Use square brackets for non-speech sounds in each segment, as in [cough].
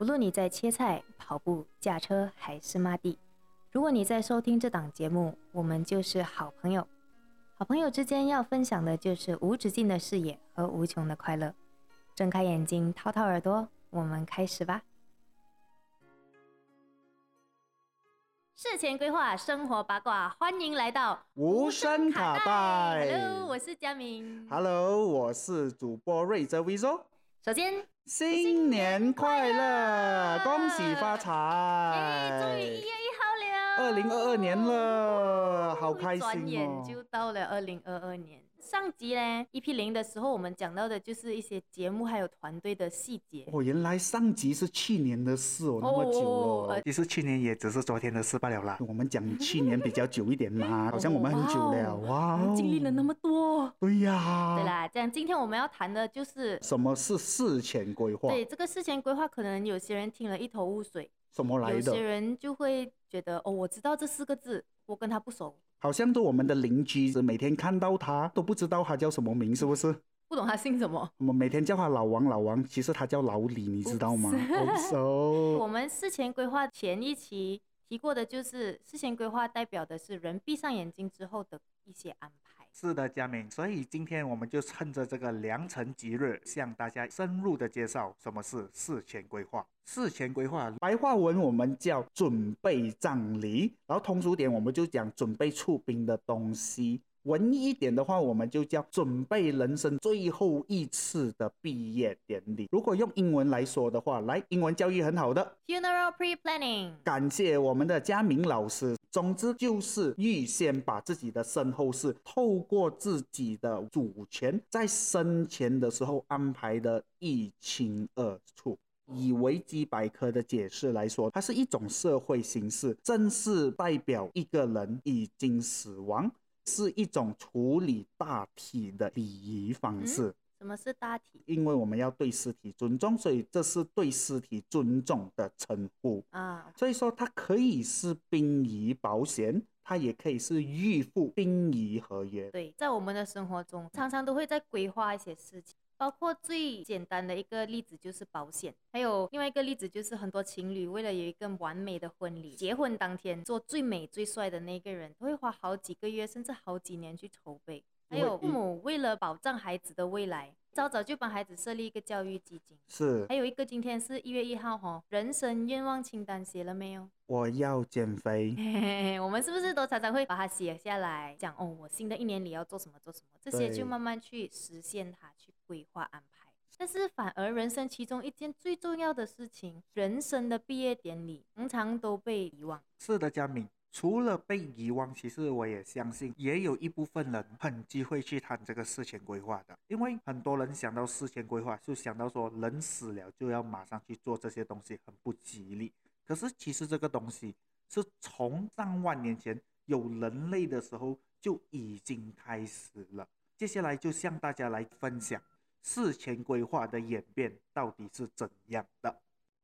无论你在切菜、跑步、驾车还是抹地，如果你在收听这档节目，我们就是好朋友。好朋友之间要分享的就是无止境的视野和无穷的快乐。睁开眼睛，掏掏耳朵，我们开始吧。事前规划，生活八卦，欢迎来到无声卡带。Hello，我是佳明。Hello，我是主播瑞泽 Vizo。首先，新年快乐，恭喜发哎，终于一财！月一号了，二零二二年了，好开转眼心哦！就到了二零二二年。上集呢，EP 零的时候，我们讲到的就是一些节目还有团队的细节。哦，原来上集是去年的事哦，那么久了。其实去年也只是昨天的事罢了啦。我们讲去年比较久一点嘛，[laughs] 好像我们很久了。哇哦，经历了那么多。对呀。对。啦，这样今天我们要谈的就是，什么是事前规划？对这个事前规划，可能有些人听了一头雾水，什么来的有些？人就会觉得哦，我知道这四个字，我跟他不熟，好像都我们的邻居，每天看到他都不知道他叫什么名，是不是？不懂他姓什么。我们每天叫他老王，老王，其实他叫老李，你知道吗？哦，[laughs] 我们事前规划前一期提过的就是事前规划代表的是人闭上眼睛之后的一些安排。是的，佳敏。所以今天我们就趁着这个良辰吉日，向大家深入的介绍什么是事前规划。事前规划白话文我们叫准备葬礼，然后通俗点我们就讲准备出殡的东西。文艺一点的话，我们就叫准备人生最后一次的毕业典礼。如果用英文来说的话，来，英文教育很好的，Funeral pre-planning，感谢我们的佳明老师。总之就是预先把自己的身后事，透过自己的主权，在生前的时候安排的一清二楚。以维基百科的解释来说，它是一种社会形式，正是代表一个人已经死亡，是一种处理大体的礼仪方式。什么是大体因为我们要对尸体尊重，所以这是对尸体尊重的称呼。啊？所以说，它可以是殡仪保险，它也可以是预付殡仪合约。对，在我们的生活中，常常都会在规划一些事情，包括最简单的一个例子就是保险，还有另外一个例子就是很多情侣为了有一个完美的婚礼，结婚当天做最美最帅的那个人，都会花好几个月甚至好几年去筹备。还有父母为了保障孩子的未来，早早就帮孩子设立一个教育基金。是，还有一个，今天是一月一号哈，人生愿望清单写了没有？我要减肥。嘿嘿嘿，我们是不是都常常会把它写下来，讲哦，我新的一年里要做什么做什么，这些就慢慢去实现它，去规划安排。但是反而人生其中一件最重要的事情，人生的毕业典礼，常常都被遗忘。是的，佳敏。除了被遗忘，其实我也相信，也有一部分人很机会去谈这个事前规划的，因为很多人想到事前规划，就想到说人死了就要马上去做这些东西，很不吉利。可是其实这个东西是从上万年前有人类的时候就已经开始了。接下来就向大家来分享事前规划的演变到底是怎样的。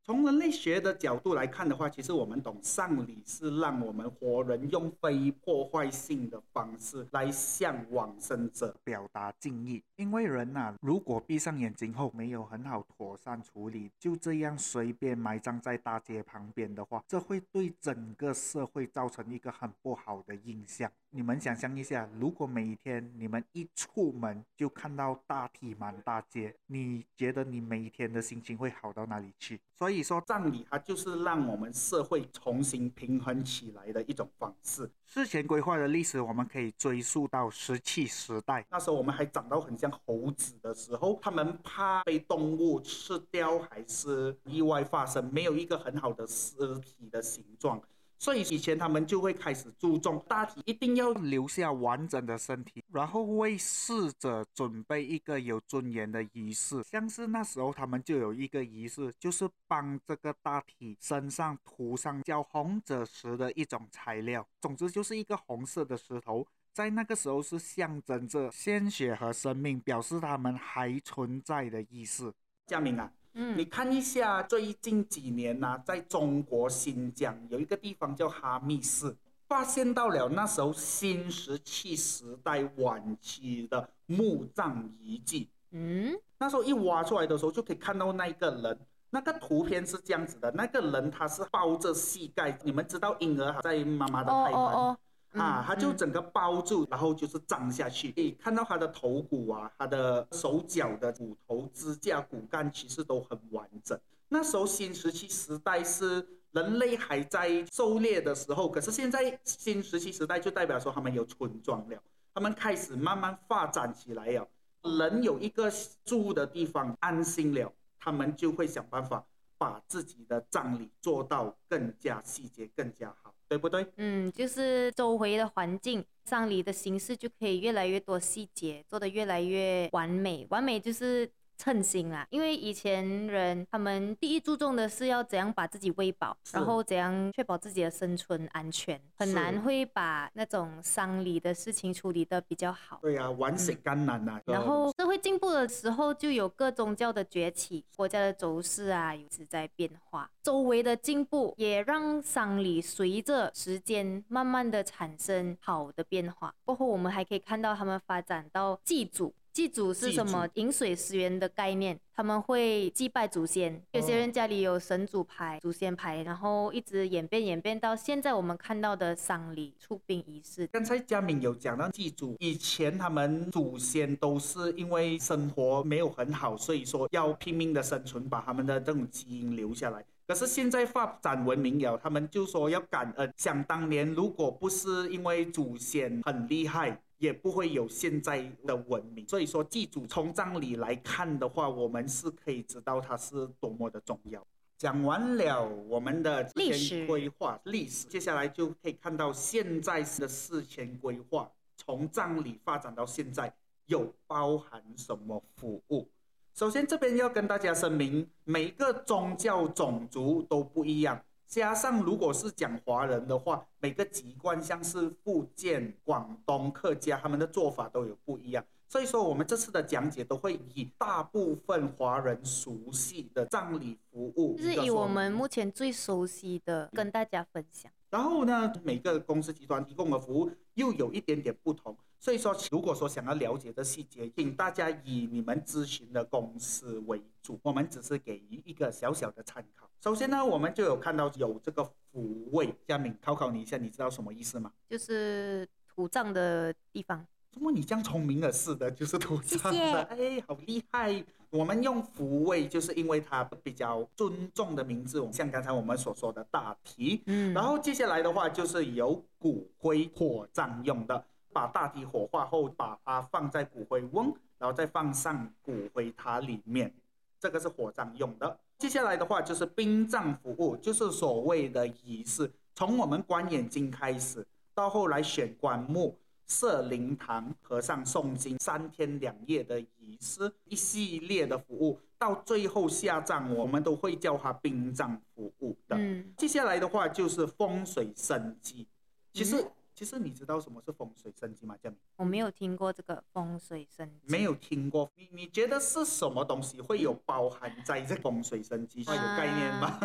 从人类学的角度来看的话，其实我们懂丧礼是让我们活人用非破坏性的方式来向往生者。表达敬意，因为人呐、如果闭上眼睛后没有很好妥善处理，就这样随便埋葬在大街旁边的话，这会对整个社会造成一个很不好的印象。你们想象一下，如果每一天你们一出门就看到大体满大街，你觉得你每一天的心情会好到哪里去？所以说，葬礼它就是让我们社会重新平衡起来的一种方式。事前规划的历史，我们可以追溯到石器时代。那时候我们还长到很像猴子的时候，他们怕被动物吃掉，还是意外发生，没有一个很好的尸体的形状，所以以前他们就会开始注重大体一定要留下完整的身体，然后为逝者准备一个有尊严的仪式。像是那时候他们就有一个仪式，就是帮这个大体身上涂上叫红赭石的一种材料，总之就是一个红色的石头。在那个时候是象征着鲜血和生命，表示他们还存在的意思。佳明啊，嗯你看一下最近几年呐、在中国新疆有一个地方叫哈密市，发现到了那时候新石器时代晚期的墓葬遗迹。嗯，那时候一挖出来的时候，就可以看到那一个人，那个图片是这样子的，那个人他是抱着膝盖，你们知道婴儿在妈妈的哦胎盘。啊，嗯嗯他就整个包住，然后就是胀下去，可以看到他的头骨啊，他的手脚的骨头、支架、骨干其实都很完整。那时候新石器时代是人类还在狩猎的时候，可是现在新石器时代就代表说他们有村庄了，他们开始慢慢发展起来了，人有一个住的地方，安心了，他们就会想办法把自己的葬礼做到更加细节、更加好，对不对？嗯，就是周围的环境、葬礼的形式就可以越来越多细节，做得越来越完美。完美就是称心啦，因为以前人他们第一注重的是要怎样把自己喂饱，然后怎样确保自己的生存安全，很难会把那种丧礼的事情处理得比较好。对呀、玩死甘难呐、然后社会进步的时候，就有各宗教的崛起，国家的走势啊有直在变化，周围的进步也让丧礼随着时间慢慢的产生好的变化。过后我们还可以看到他们发展到祭祖。祭祖是什么？祖饮水思源的概念，他们会祭拜祖先。有些人家里有神主牌、祖先牌，然后一直演变演变到现在我们看到的丧礼出殡仪式。刚才佳敏有讲到祭祖，以前他们祖先都是因为生活没有很好，所以说要拼命的生存，把他们的这种基因留下来。可是现在发展文明了，他们就说要感恩。想当年，如果不是因为祖先很厉害，也不会有现在的文明。所以说，祭祖从葬礼来看的话，我们是可以知道它是多么的重要。讲完了我们的历史规划历史，接下来就可以看到现在的事前规划，从葬礼发展到现在有包含什么服务。首先，这边要跟大家声明，每个宗教种族都不一样。加上，如果是讲华人的话，每个籍贯像是福建、广东、客家，他们的做法都有不一样。所以说，我们这次的讲解都会以大部分华人熟悉的葬礼服务，就是以我们目前最熟悉的跟大家分享。然后呢，每个公司集团提供的服务又有一点点不同，所以说，如果说想要了解的细节，请大家以你们咨询的公司为主，我们只是给予一个小小的参考。首先呢，我们就有看到有这个抚慰，佳敏考考你一下，你知道什么意思吗？就是土葬的地方。怎么你这样聪明的似的，就是土葬谢谢的，哎，好厉害！我们用抚慰，就是因为它比较尊重的名字，像刚才我们所说的大体，嗯然后接下来的话就是有骨灰火葬用的，把大体火化后，把它放在骨灰瓮，然后再放上骨灰塔里面，这个是火葬用的。接下来的话就是殡葬服务，就是所谓的仪式，从我们关眼睛开始，到后来选棺木。设灵堂、和尚诵经三天两夜的仪式，一系列的服务，到最后下葬，我们都会叫它殡葬服务的。嗯，接下来的话就是风水生机。其实，嗯其实你知道什么是风水升级吗？佳明我没有听过这个风水升级。没有听过。你你觉得是什么东西会有包含在这风水生机？有概念吗？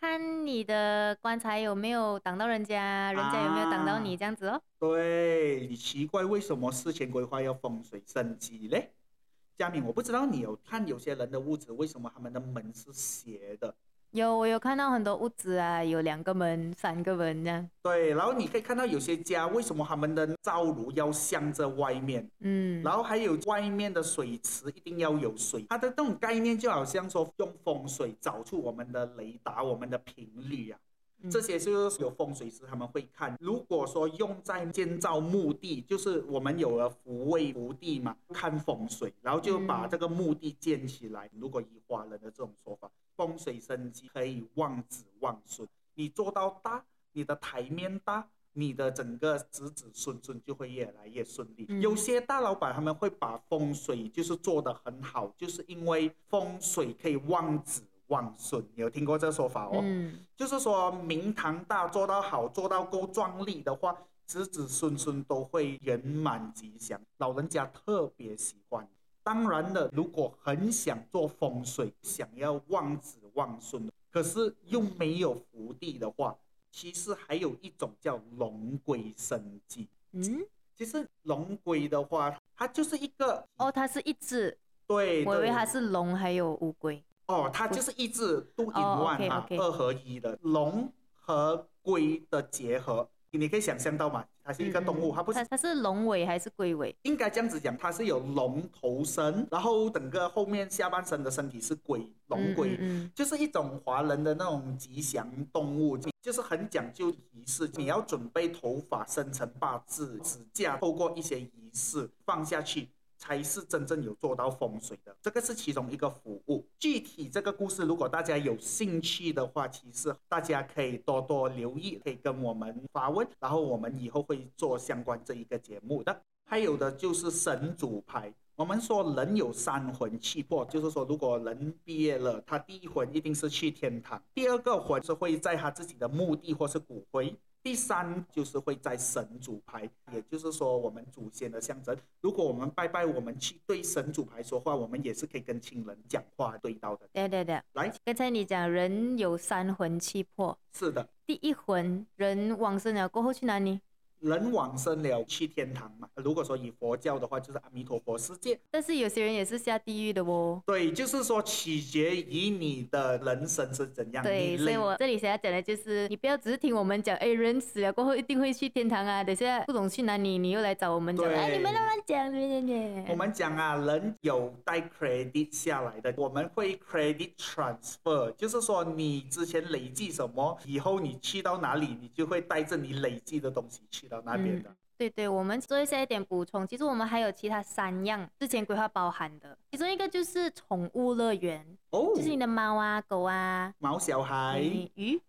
看你的棺材有没有挡到人家，人家有没有挡到你，这样子哦。对，你奇怪为什么事前规划要风水升级嘞？佳敏，我不知道你有看有些人的屋子为什么他们的门是斜的？有，我有看到很多屋子啊，有两个门、三个门这样。对，然后你可以看到有些家为什么他们的灶炉要向着外面？嗯，然后还有外面的水池一定要有水，它的这种概念就好像说用风水找出我们的雷达、我们的频率啊，嗯这些就是有风水师他们会看。如果说用在建造墓地，就是我们有了福位福地嘛，看风水，然后就把嗯这个墓地建起来。如果以华人的这种说法，风水生机可以旺子旺孙，你做到大，你的台面大。你的整个子子孙孙就会越来越顺利。嗯有些大老板他们会把风水就是做得很好，就是因为风水可以旺子旺孙。你有听过这个说法哦？嗯，就是说明堂大做到好，做到够壮丽的话，子子孙孙都会圆满吉祥，老人家特别喜欢。当然了，如果很想做风水，想要旺子旺孙，可是又没有福地的话，其实还有一种叫龙龟生计。嗯，其实龙龟的话，它就是一个哦，它是一只，对，对我以为它是龙，还有乌龟。哦，它就是一只 two in 哦 one 哈，，OK，OK 二合一的龙和龟的结合，你可以想象到吗？它是一个动物，它不是它它是龙尾还是龟尾？应该这样子讲，它是有龙头身，然后整个后面下半身的身体是龟，龙龟。嗯嗯就是一种华人的那种吉祥动物，就是很讲究仪式。你要准备头发生成八字，指甲透过一些仪式放下去，才是真正有做到风水的。这个是其中一个服务。具体这个故事，如果大家有兴趣的话，其实大家可以多多留意，可以跟我们发问，然后我们以后会做相关这一个节目的。还有的就是神主牌。我们说人有三魂七魄，就是说，如果人毕业了，他第一魂一定是去天堂，第二个魂是会在他自己的墓地或是骨灰，第三就是会在神主牌，也就是说我们祖先的象征。如果我们拜拜，我们去对神主牌说话，我们也是可以跟亲人讲话对到的。对对对，来，刚才你讲人有三魂七魄，是的，第一魂人往生了过后去哪里？人往生了去天堂嘛。如果说以佛教的话，就是阿弥陀佛世界。但是有些人也是下地狱的哦。对，就是说取决于你的人生是怎样。对，所以我这里想要讲的就是，你不要只是听我们讲，哎，人死了过后一定会去天堂啊，等下不懂去哪里，你又来找我们讲，对哎，你们乱乱讲，对对对。我们讲啊，人有带 credit 下来的，我们会 credit transfer，就是说你之前累计什么，以后你去到哪里，你就会带着你累积的东西去到那边的。对对，我们做一下一点补充。其实我们还有其他三样之前规划包含的，其中一个就是宠物乐园，哦，就是你的猫啊、狗啊、毛小孩，嗯鱼，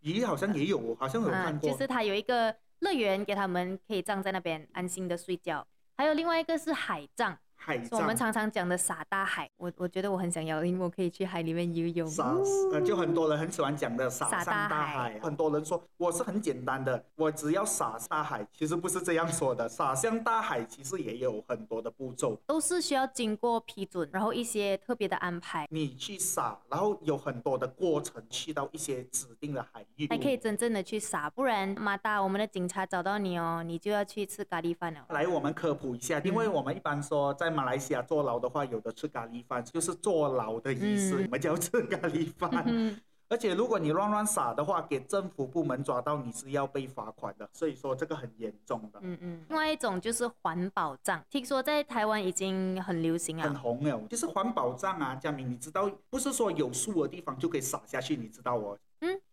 鱼好像也有，好像有看嗯，过。就是它有一个乐园给他们可以站在那边安心的睡觉。还有另外一个是海葬，海是我们。常常讲的撒大海。我我觉得我很想要，因为我可以去海里面游泳。撒呃，就很多人很喜欢讲的撒撒上大海大海，很多人说我是很简单的，我只要撒大海，其实不是这样说的，撒向大海其实也有很多的步骤。都是需要经过批准，然后一些特别的安排，你去撒，然后有很多的过程，去到一些指定的海域，才可以真正的去撒。不然马大我们的警察找到你哦，你就要去吃咖喱饭了。来，我们科普一下，因为我们一般说在马来西亚坐牢的话，有的吃咖喱饭，就是坐牢的意思，嗯我们叫吃咖喱饭。嗯，而且如果你乱乱撒的话，给政府部门抓到，你是要被罚款的，所以说这个很严重的，嗯嗯，另外一种就是环保葬，听说在台湾已经很流行啊很啊。红了。就是环保账啊，佳明，你知道不是说有树的地方就可以撒下去，你知道哦？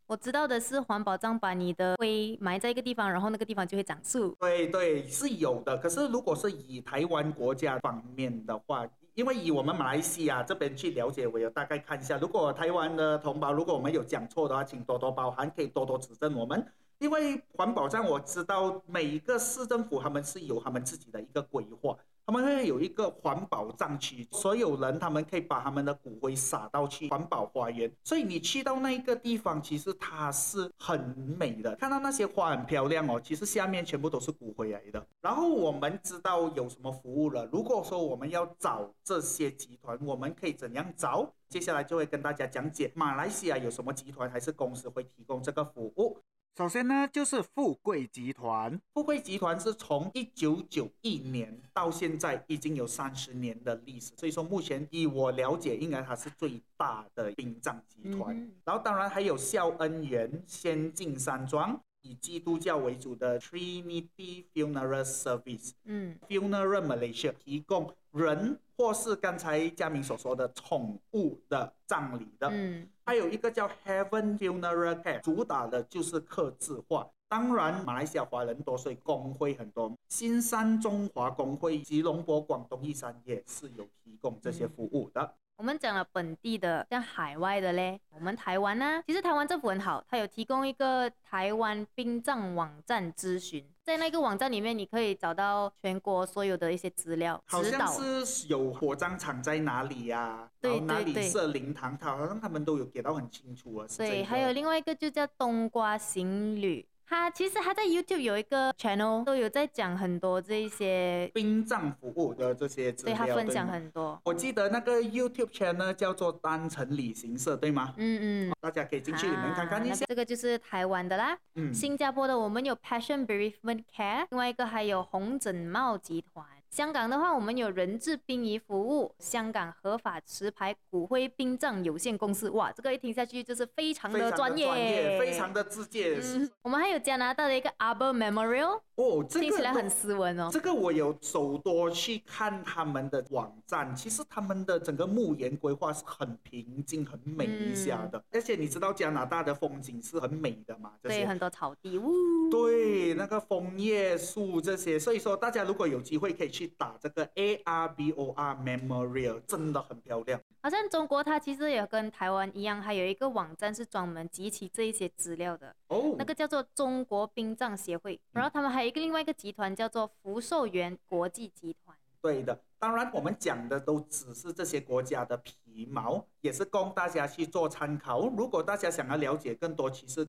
我知道的是环保葬把你的灰埋在一个地方，然后那个地方就会长树。对对，是有的。可是如果是以台湾国家方面的话，因为以我们马来西亚这边去了解，我有大概看一下。如果台湾的同胞，如果我们有讲错的话，请多多包涵，可以多多指正我们。因为环保站我知道每一个市政府他们是有他们自己的一个规划，他们会有一个环保站区，所有人他们可以把他们的骨灰撒到去环保花园，所以你去到那一个地方，其实它是很美的，看到那些花很漂亮哦，其实下面全部都是骨灰来的。然后我们知道有什么服务了，如果说我们要找这些集团，我们可以怎样找？接下来就会跟大家讲解马来西亚有什么集团还是公司会提供这个服务。首先呢，就是富贵集团，富贵集团是从一九九一年到现在已经有三十年的历史，所以说目前以我了解，应该它是最大的殡葬集团。嗯然后当然还有孝恩园、仙境山庄，以基督教为主的 Trinity Funeral Service。嗯 Funeral Malaysia 提供人或是刚才佳明所说的宠物的葬礼的，嗯还有一个叫 Heaven Funeral Care，主打的就是客制化。当然，马来西亚华人多，所以工会很多。新山中华工会、吉隆坡、广东一山也是有提供这些服务的。我们讲了本地的，像海外的嘞，我们台湾呢，其实台湾政府很好，它有提供一个台湾殡葬网站咨询，在那个网站里面，你可以找到全国所有的一些资料好像。是有火葬场在哪里呀、对然后哪里对对设灵堂，它好像他们都有给到很清楚啊。对，还有另外一个就叫冬瓜行旅，它其实他在 YouTube 有一个 channel，都有在讲很多这一些，殡葬服务的这些资料对，他分享很多。我记得那个 YouTube channel 叫做单程旅行社，对吗？嗯嗯，大家可以进去里面看看一下。啊这个就是台湾的啦。嗯，新加坡的我们有 Passion Bereavement Care，另外一个还有红枕帽集团，香港的话，我们有人质殡仪服务，香港合法持牌骨灰殡葬有限公司。哇，这个一听下去就是非常非常的专业，非常的直接。嗯，我们还有加拿大的一个 Arbor Memorial，哦，这个听起来很斯文哦。这个我有手多去看他们的网站，其实他们的整个墓园规划是很平静、很美一下的。而且你知道加拿大的风景是很美的嘛？对，很多草地，呜。对，那个枫叶树这些，所以说大家如果有机会可以去打这个 A R B O R Memorial，真的很漂亮。好像中国它其实也跟台湾一样，还有一个网站是专门集齐这一些资料的。哦。那个叫做中国殡葬协会，然后他们还有一个另外一个集团叫做福寿园国际集团。对的，当然我们讲的都只是这些国家的皮毛，也是供大家去做参考。如果大家想要了解更多，其实。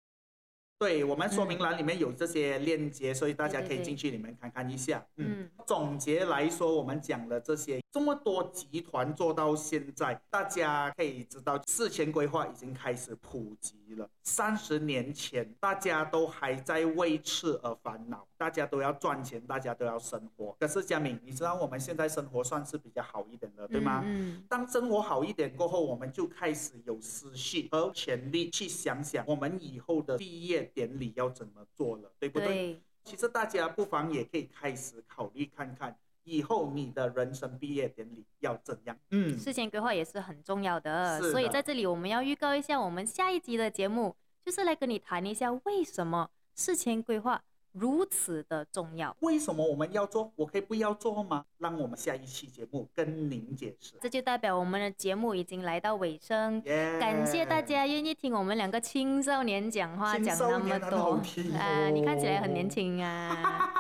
对我们说明栏里面有这些链接，所以大家可以进去里面看看一下。嗯，总结来说，我们讲了这些这么多集团做到现在，大家可以知道事前规划已经开始普及了。三十年前，大家都还在为吃而烦恼，大家都要赚钱，大家都要生活。可是佳敏，你知道我们现在生活算是比较好一点的，对吗？嗯。当生活好一点过后，我们就开始有思绪和潜力去想想我们以后的毕业。典礼要怎么做了，对不对？其实大家不妨也可以开始考虑看看，以后你的人生毕业典礼要怎样。嗯，事前规划也是很重要的。所以在这里我们要预告一下，我们下一集的节目就是来跟你谈一下为什么事前规划。如此的重要，为什么我们要做？我可以不要做吗？让我们下一期节目跟您解释。这就代表我们的节目已经来到尾声，感谢大家愿意听我们两个青少年讲话讲那么多啊！你看起来很年轻啊，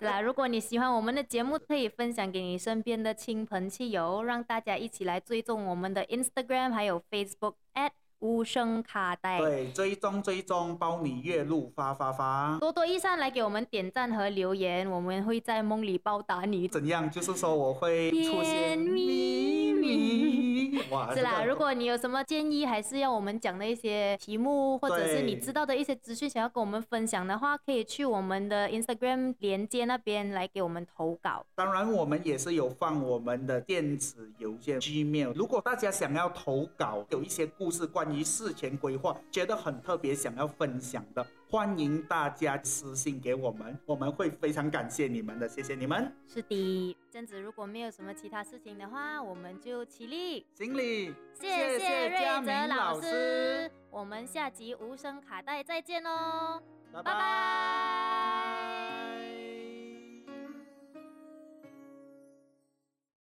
是 [laughs] 啦。如果你喜欢我们的节目，可以分享给你身边的亲朋戚友，让大家一起来追踪我们的 Instagram 还有 Facebook at。无声卡带，对，追踪追踪，包你月入发发发。多多益善，来给我们点赞和留言，我们会在梦里报答你。怎样？就是说我会出现。是啦，如果你有什么建议，还是要我们讲的一些题目，或者是你知道的一些资讯，想要跟我们分享的话，可以去我们的 Instagram 连接那边来给我们投稿。当然，我们也是有放我们的电子邮件 Gmail。如果大家想要投稿，有一些故事关于事前规划，觉得很特别，想要分享的。欢迎大家私信给我们，我们会非常感谢你们的，谢谢你们。是的，这样子如果没有什么其他事情的话，我们就起立行礼。谢谢瑞泽老师，我们下集无声卡带再见喽，拜拜。